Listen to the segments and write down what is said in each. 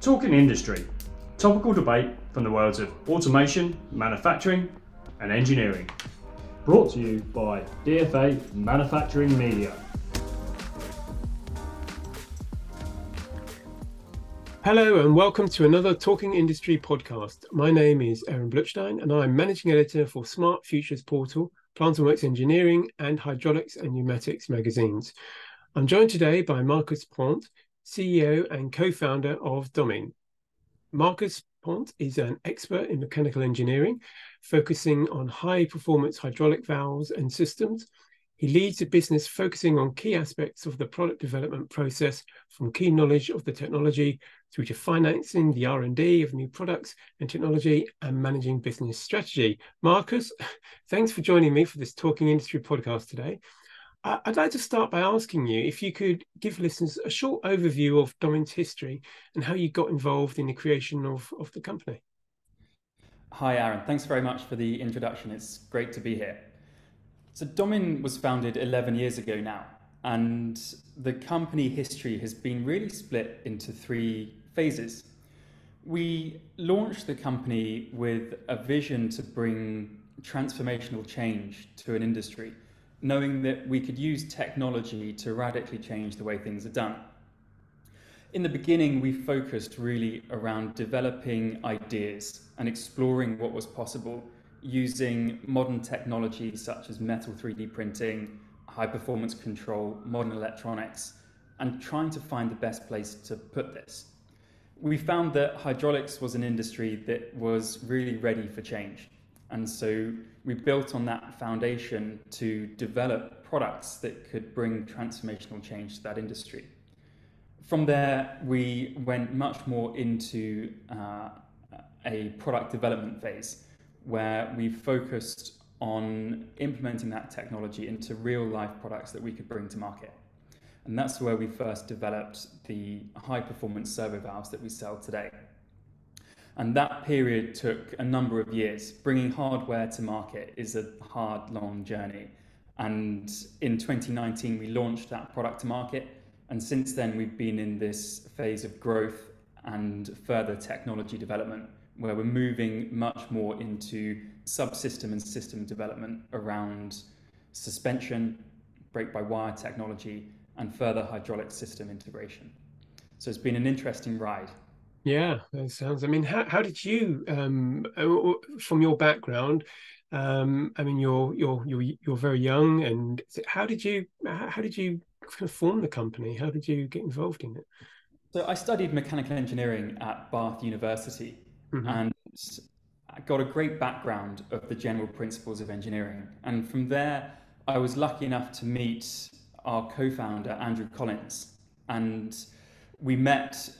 Talking Industry, topical debate from the worlds of automation, manufacturing, and engineering. Brought to you by DFA Manufacturing Media. Hello and welcome to another Talking Industry podcast. My name is Aaron Blutstein and I'm managing editor for Smart Futures Portal, Plant and Works Engineering, and Hydraulics and Pneumatics magazines. I'm joined today by Marcus Pont, CEO and co-founder of Domin. Marcus Pont is an expert in mechanical engineering, focusing on high performance hydraulic valves and systems. He leads a business focusing on key aspects of the product development process, from key knowledge of the technology through to financing the R&D of new products and technology and managing business strategy. Marcus, thanks for joining me for this Talking Industry podcast today. I'd like to start by asking you if you could give listeners a short overview of Domin's history and how you got involved in the creation of, of the company. Hi, Aaron. Thanks very much for the introduction. It's great to be here. So, Domin was founded 11 years ago now, and the company history has been really split into three phases. We launched the company with a vision to bring transformational change to an industry knowing that we could use technology to radically change the way things are done. In the beginning, we focused really around developing ideas and exploring what was possible using modern technologies such as metal 3D printing, high performance control, modern electronics, and trying to find the best place to put this. We found that hydraulics was an industry that was really ready for change. And so we built on that foundation to develop products that could bring transformational change to that industry. From there, we went much more into uh, a product development phase where we focused on implementing that technology into real life products that we could bring to market. And that's where we first developed the high performance servo valves that we sell today. And that period took a number of years. Bringing hardware to market is a hard, long journey. And in 2019, we launched that product to market. And since then, we've been in this phase of growth and further technology development, where we're moving much more into subsystem and system development around suspension, brake by wire technology, and further hydraulic system integration. So it's been an interesting ride. Yeah, that sounds. I mean, how how did you, um, uh, from your background, um, I mean, you're you're you're you're very young, and how did you how did you form the company? How did you get involved in it? So I studied mechanical engineering at Bath University, mm-hmm. and I got a great background of the general principles of engineering. And from there, I was lucky enough to meet our co-founder Andrew Collins, and we met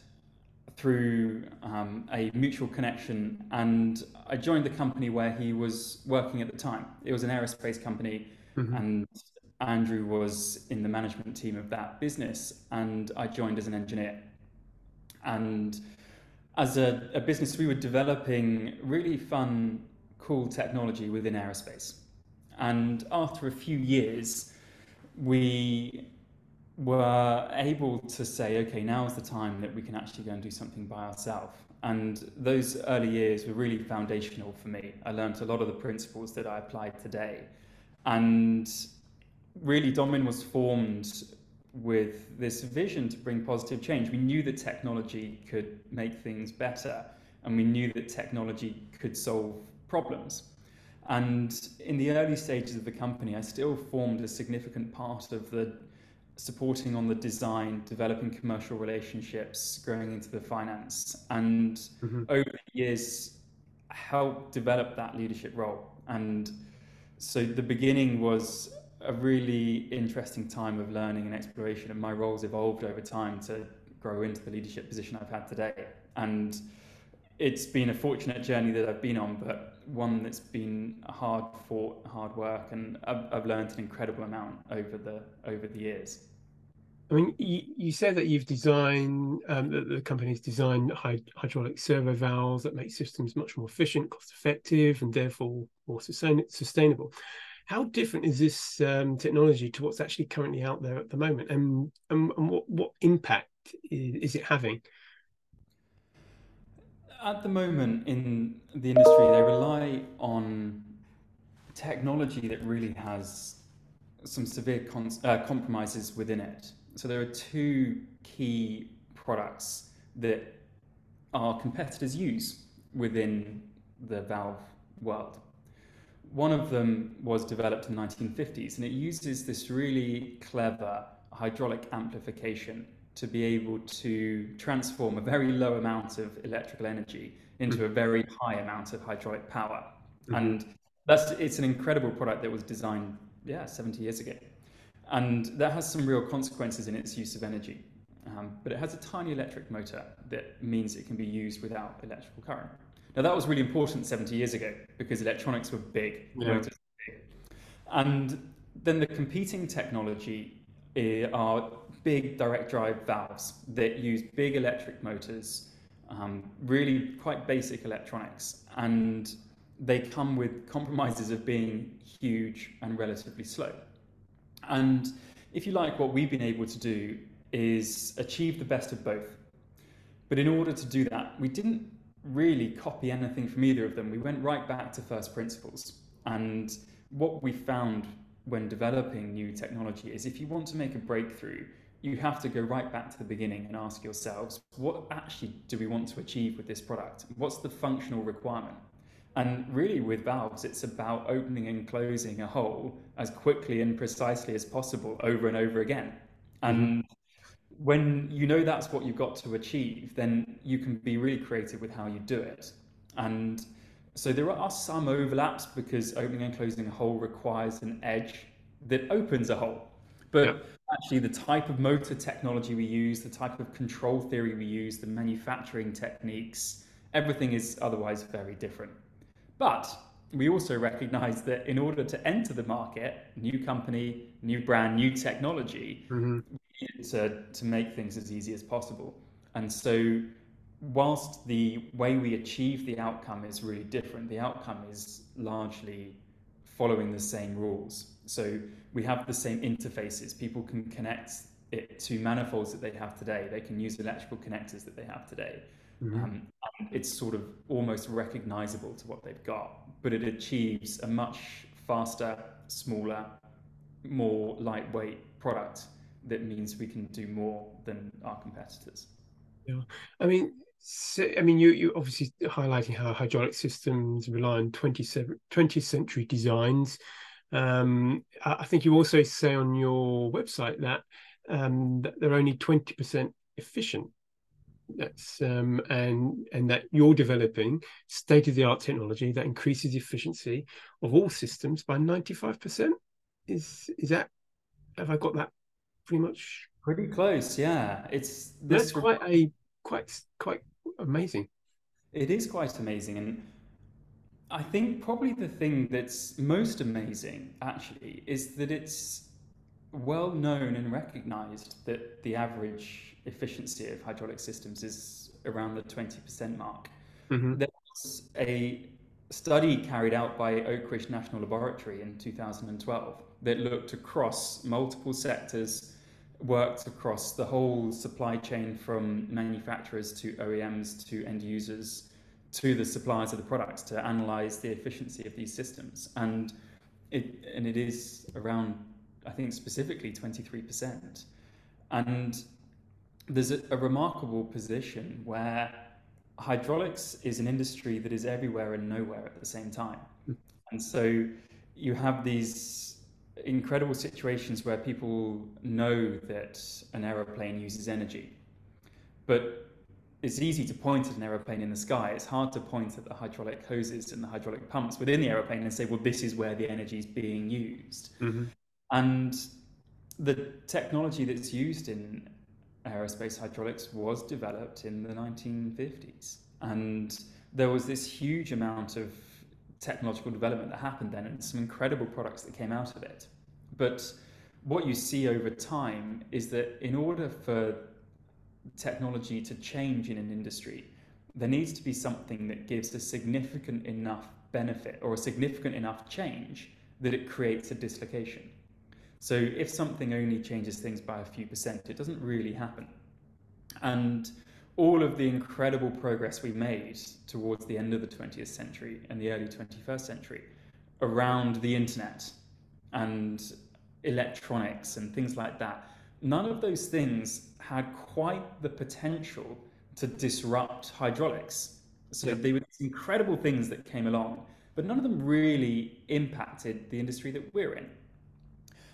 through um, a mutual connection, and I joined the company where he was working at the time. It was an aerospace company, mm-hmm. and Andrew was in the management team of that business, and I joined as an engineer. And as a, a business, we were developing really fun, cool technology within aerospace. And after a few years, we were able to say, okay, now is the time that we can actually go and do something by ourselves. And those early years were really foundational for me. I learned a lot of the principles that I applied today. And really, Domin was formed with this vision to bring positive change. We knew that technology could make things better, and we knew that technology could solve problems. And in the early stages of the company, I still formed a significant part of the supporting on the design, developing commercial relationships, growing into the finance, and mm-hmm. over the years, help develop that leadership role. And so the beginning was a really interesting time of learning and exploration, and my roles evolved over time to grow into the leadership position I've had today. And it's been a fortunate journey that I've been on, but one that's been hard fought, hard work, and I've, I've learned an incredible amount over the over the years. I mean, you, you said that you've designed um, that the company's designed hydraulic servo valves that make systems much more efficient, cost effective, and therefore more sustain- sustainable. How different is this um, technology to what's actually currently out there at the moment, and and, and what what impact is, is it having? At the moment in the industry, they rely on technology that really has some severe uh, compromises within it. So there are two key products that our competitors use within the valve world. One of them was developed in the 1950s and it uses this really clever hydraulic amplification to be able to transform a very low amount of electrical energy into a very high amount of hydraulic power. Mm-hmm. And that's it's an incredible product that was designed, yeah, 70 years ago. And that has some real consequences in its use of energy. Um, but it has a tiny electric motor that means it can be used without electrical current. Now that was really important 70 years ago because electronics were big, yeah. motors were big. And then the competing technology are big direct drive valves that use big electric motors, um, really quite basic electronics, and they come with compromises of being huge and relatively slow. And if you like, what we've been able to do is achieve the best of both. But in order to do that, we didn't really copy anything from either of them. We went right back to first principles. And what we found when developing new technology is if you want to make a breakthrough, you have to go right back to the beginning and ask yourselves, what actually do we want to achieve with this product? What's the functional requirement? And really, with valves, it's about opening and closing a hole as quickly and precisely as possible over and over again. And mm-hmm. when you know that's what you've got to achieve, then you can be really creative with how you do it. And so there are some overlaps because opening and closing a hole requires an edge that opens a hole. But yeah. actually, the type of motor technology we use, the type of control theory we use, the manufacturing techniques, everything is otherwise very different. But we also recognize that in order to enter the market, new company, new brand, new technology, mm-hmm. to, to make things as easy as possible. And so, whilst the way we achieve the outcome is really different, the outcome is largely following the same rules. So, we have the same interfaces. People can connect it to manifolds that they have today, they can use electrical connectors that they have today. Mm-hmm. Um, it's sort of almost recognizable to what they've got, but it achieves a much faster, smaller, more lightweight product that means we can do more than our competitors. Yeah, I mean, so, I mean, you you obviously highlighting how hydraulic systems rely on 20th, 20th century designs. Um, I think you also say on your website that um, that they're only 20% efficient. That's um, and and that you're developing state of the art technology that increases efficiency of all systems by 95% is is that have i got that pretty much? Pretty close yeah. It's that's quite a quite quite amazing it is quite amazing and i think probably the thing that's most amazing actually is that it's well known and recognized that the average efficiency of hydraulic systems is around the 20% mark. Mm-hmm. There was a study carried out by Oak Ridge National Laboratory in 2012 that looked across multiple sectors, worked across the whole supply chain from manufacturers to OEMs to end users to the suppliers of the products to analyze the efficiency of these systems. And it, and it is around I think specifically 23%. And there's a, a, remarkable position where hydraulics is an industry that is everywhere and nowhere at the same time. Hmm. And so you have these incredible situations where people know that an aeroplane uses energy, but it's easy to point at an aeroplane in the sky. It's hard to point at the hydraulic hoses and the hydraulic pumps within the aeroplane and say, well, this is where the energy is being used. Mm-hmm. And the technology that's used in aerospace hydraulics was developed in the 1950s. And there was this huge amount of technological development that happened then and some incredible products that came out of it. But what you see over time is that in order for technology to change in an industry, there needs to be something that gives a significant enough benefit or a significant enough change that it creates a dislocation. So if something only changes things by a few percent, it doesn't really happen. And all of the incredible progress we made towards the end of the 20th century and the early 21st century around the internet and electronics and things like that, none of those things had quite the potential to disrupt hydraulics. So yeah. they were these incredible things that came along, but none of them really impacted the industry that we're in.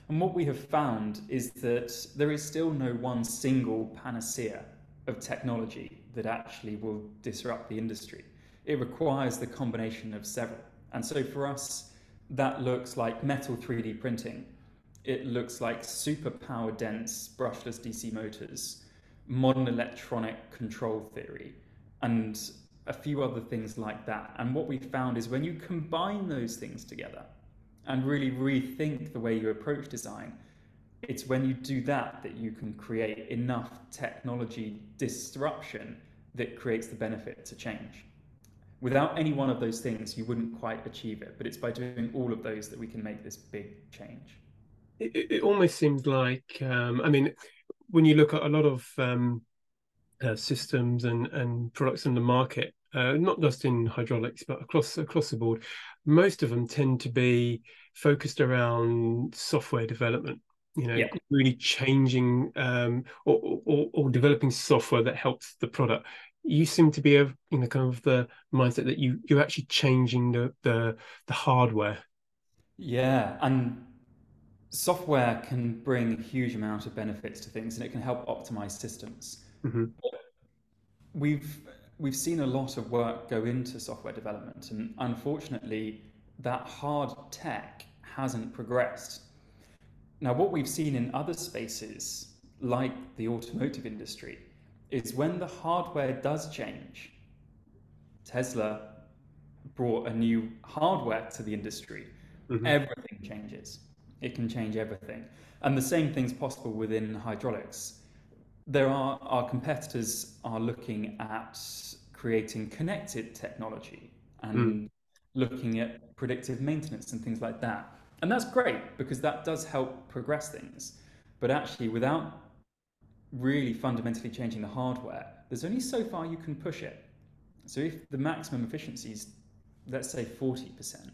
And what we have found is that there is still no one single panacea of technology that actually will disrupt the industry. It requires the combination of several. And so for us, that looks like metal 3D printing. It looks like super power dense brushless DC motors, modern electronic control theory, and a few other things like that. And what we found is when you combine those things together and really rethink the way you approach design, it's when you do that that you can create enough technology disruption that creates the benefit to change. Without any one of those things, you wouldn't quite achieve it. But it's by doing all of those that we can make this big change. It, it almost seems like, um, I mean, when you look at a lot of um, uh, systems and, and products in the market, uh, not just in hydraulics, but across across the board, most of them tend to be focused around software development. You know, yeah. really changing um, or, or, or developing software that helps the product you seem to be of you know kind of the mindset that you you're actually changing the the, the hardware yeah and software can bring a huge amount of benefits to things and it can help optimize systems mm-hmm. we've we've seen a lot of work go into software development and unfortunately that hard tech hasn't progressed now what we've seen in other spaces like the automotive industry is when the hardware does change. Tesla brought a new hardware to the industry. Mm-hmm. Everything changes. It can change everything. And the same thing's possible within hydraulics. There are our competitors are looking at creating connected technology and mm. looking at predictive maintenance and things like that. And that's great because that does help progress things. But actually, without really fundamentally changing the hardware, there's only so far you can push it. So if the maximum efficiency is, let's say, 40%,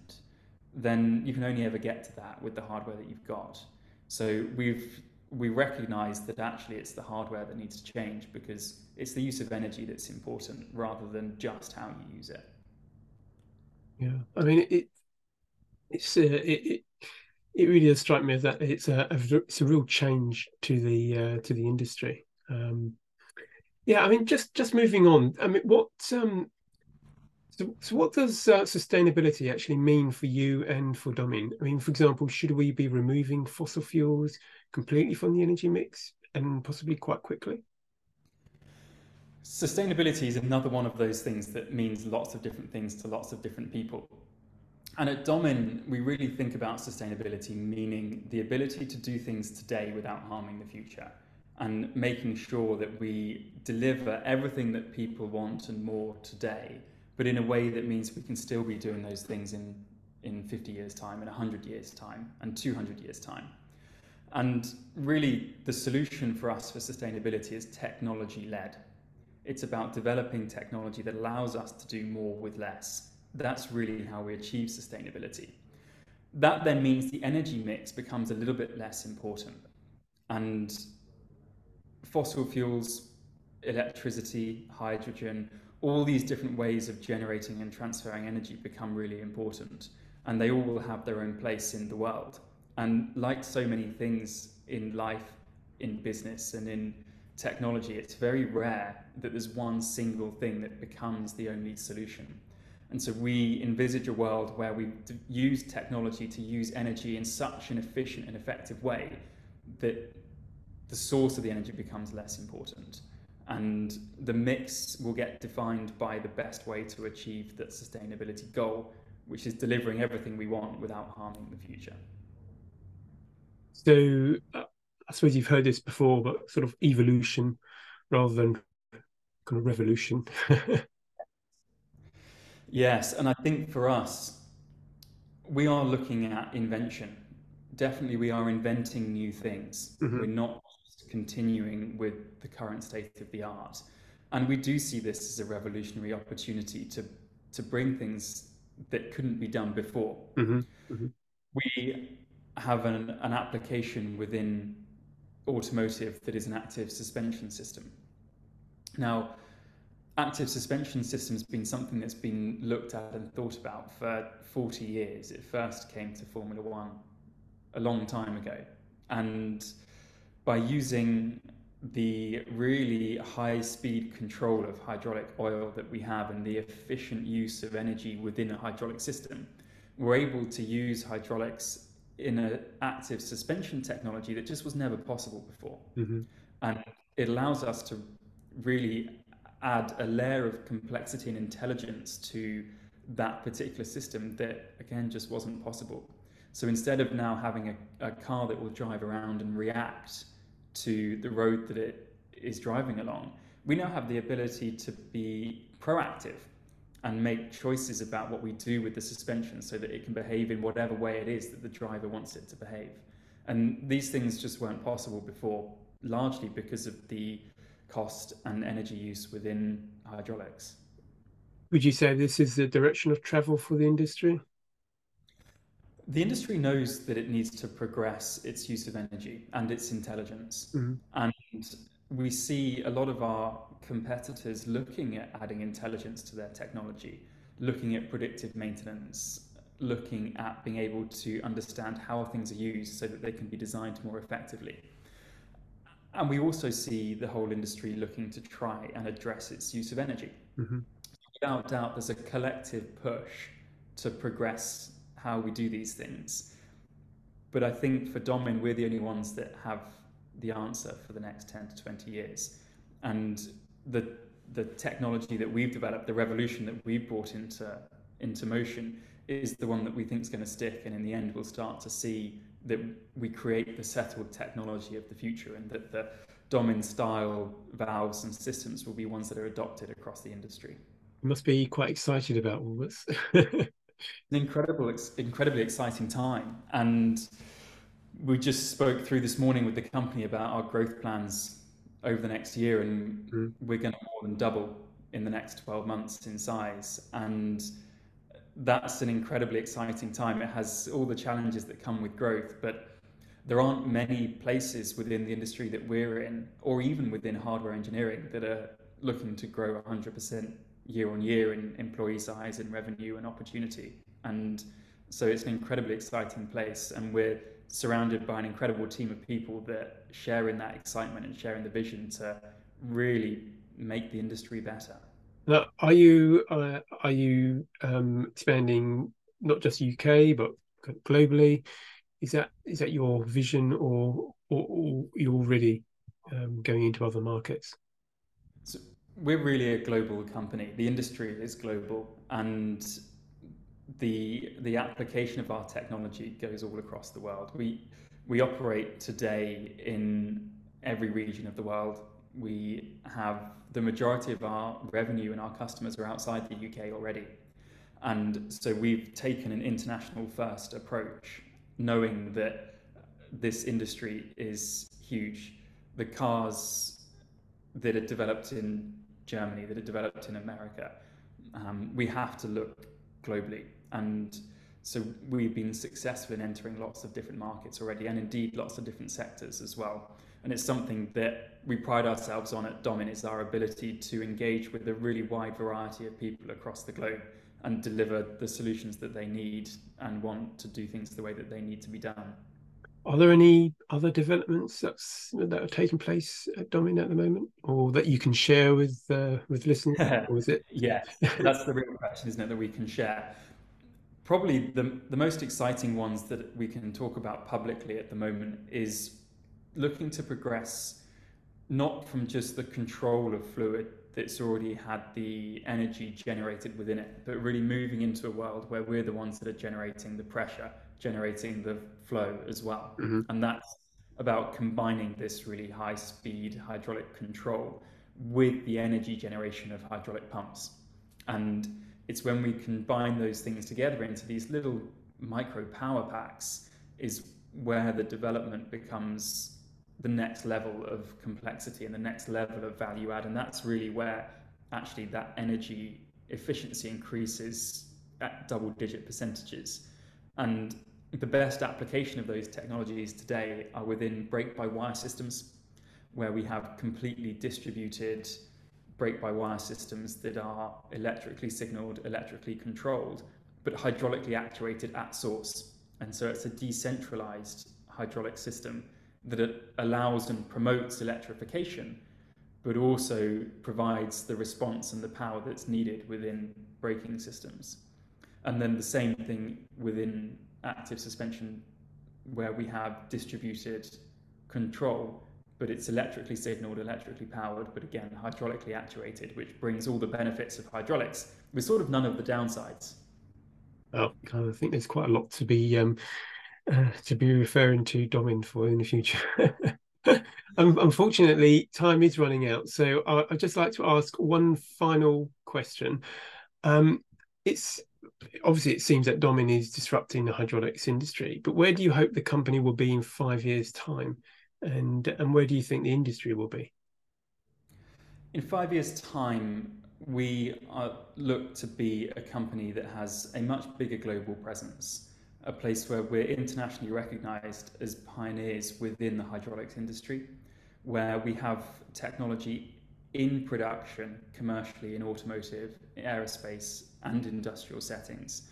then you can only ever get to that with the hardware that you've got. So we've we recognize that actually it's the hardware that needs to change because it's the use of energy that's important rather than just how you use it. Yeah, I mean it. It's uh, it, it it really does strike me as that it's a, a it's a real change to the uh, to the industry. Um, yeah, I mean, just just moving on. I mean, what um, so, what does uh, sustainability actually mean for you and for Domin? I mean, for example, should we be removing fossil fuels completely from the energy mix and possibly quite quickly? Sustainability is another one of those things that means lots of different things to lots of different people. And at Domin, we really think about sustainability, meaning the ability to do things today without harming the future and making sure that we deliver everything that people want and more today, but in a way that means we can still be doing those things in, in 50 years' time, in 100 years' time, and 200 years' time. And really, the solution for us for sustainability is technology led. It's about developing technology that allows us to do more with less that's really how we achieve sustainability. That then means the energy mix becomes a little bit less important. And fossil fuels, electricity, hydrogen, all these different ways of generating and transferring energy become really important. And they all will have their own place in the world. And like so many things in life, in business, and in technology, it's very rare that there's one single thing that becomes the only solution. And so we envisage a world where we use technology to use energy in such an efficient and effective way that the source of the energy becomes less important. And the mix will get defined by the best way to achieve that sustainability goal, which is delivering everything we want without harming the future. So uh, I suppose you've heard this before, but sort of evolution rather than kind of revolution. Yes, and I think for us, we are looking at invention. Definitely, we are inventing new things. Mm-hmm. We're not continuing with the current state of the art. And we do see this as a revolutionary opportunity to, to bring things that couldn't be done before. Mm-hmm. Mm-hmm. We have an, an application within automotive that is an active suspension system. Now, active suspension systems been something that's been looked at and thought about for 40 years. It first came to Formula One a long time ago. And by using the really high speed control of hydraulic oil that we have and the efficient use of energy within a hydraulic system, we're able to use hydraulics in an active suspension technology that just was never possible before. Mm-hmm. And it allows us to really add a layer of complexity and intelligence to that particular system that, again, just wasn't possible. So instead of now having a, a car that will drive around and react to the road that it is driving along, we now have the ability to be proactive and make choices about what we do with the suspension so that it can behave in whatever way it is that the driver wants it to behave. And these things just weren't possible before, largely because of the cost and energy use within hydraulics. Would you say this is the direction of travel for the industry? The industry knows that it needs to progress its use of energy and its intelligence. Mm-hmm. And we see a lot of our competitors looking at adding intelligence to their technology, looking at predictive maintenance, looking at being able to understand how things are used so that they can be designed more effectively. And we also see the whole industry looking to try and address its use of energy. Mm-hmm. Without doubt, there's a collective push to progress how we do these things. But I think for Domin, we're the only ones that have the answer for the next 10 to 20 years. And the, the technology that we've developed, the revolution that we've brought into, into motion, is the one that we think is going to stick. And in the end, we'll start to see that we create the settled technology of the future and that the Domin style valves and systems will be ones that are adopted across the industry. You must be quite excited about all this. An incredible, incredibly exciting time. And we just spoke through this morning with the company about our growth plans over the next year, and mm. we're going to more than double in the next 12 months in size. And that's an incredibly exciting time. It has all the challenges that come with growth, but there aren't many places within the industry that we're in, or even within hardware engineering, that are looking to grow 100% year on year in employee size and revenue and opportunity. And so it's an incredibly exciting place, and we're surrounded by an incredible team of people that share in that excitement and share in the vision to really make the industry better. Now, are you uh, are you um, expanding not just UK but globally? Is that is that your vision, or or, or you're already um, going into other markets? So we're really a global company. The industry is global, and the the application of our technology goes all across the world. We we operate today in every region of the world. We have the majority of our revenue and our customers are outside the UK already. And so we've taken an international first approach, knowing that this industry is huge. The cars that are developed in Germany, that are developed in America, um, we have to look globally. And so we've been successful in entering lots of different markets already, and indeed lots of different sectors as well. And it's something that we pride ourselves on at Domin is our ability to engage with a really wide variety of people across the globe and deliver the solutions that they need and want to do things the way that they need to be done. Are there any other developments that's that are taking place at Domin at the moment, or that you can share with uh, with listeners? or is it? yeah, that's the real question, isn't it? That we can share probably the, the most exciting ones that we can talk about publicly at the moment is looking to progress not from just the control of fluid that's already had the energy generated within it, but really moving into a world where we're the ones that are generating the pressure, generating the flow as well. Mm-hmm. And that's about combining this really high speed hydraulic control with the energy generation of hydraulic pumps. And it's when we combine those things together into these little micro power packs is where the development becomes the next level of complexity and the next level of value add. And that's really where actually that energy efficiency increases at double digit percentages. And the best application of those technologies today are within brake by wire systems, where we have completely distributed brake by wire systems that are electrically signaled, electrically controlled, but hydraulically actuated at source. And so it's a decentralized hydraulic system that it allows and promotes electrification, but also provides the response and the power that's needed within braking systems. And then the same thing within active suspension, where we have distributed control, but it's electrically signaled, electrically powered, but again, hydraulically actuated, which brings all the benefits of hydraulics with sort of none of the downsides. Well, I think there's quite a lot to be um, uh, to be referring to Domin for in the future. Unfortunately, time is running out, so I'd just like to ask one final question. Um, it's obviously it seems that Domin is disrupting the hydraulics industry, but where do you hope the company will be in five years' time, and and where do you think the industry will be? In five years' time, we are, look to be a company that has a much bigger global presence, a place where we're internationally recognized as pioneers within the hydraulics industry, where we have technology in production commercially in automotive, aerospace, and industrial settings,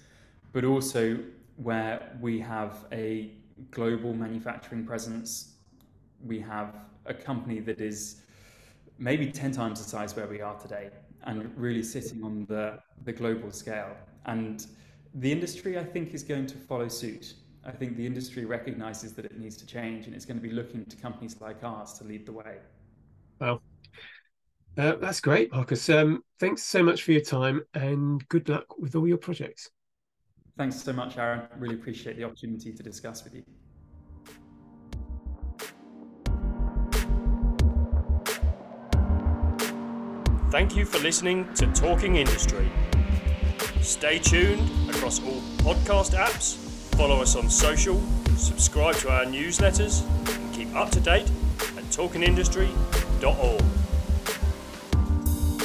but also where we have a global manufacturing presence. We have a company that is maybe 10 times the size where we are today and really sitting on the, the global scale. And the industry, I think, is going to follow suit. I think the industry recognizes that it needs to change and it's going to be looking to companies like ours to lead the way. Well, uh, that's great, Marcus. Um, thanks so much for your time and good luck with all your projects. Thanks so much, Aaron. Really appreciate the opportunity to discuss with you. Thank you for listening to Talking Industry. Stay tuned across all podcast apps, follow us on social, subscribe to our newsletters, and keep up to date at talkingindustry.org.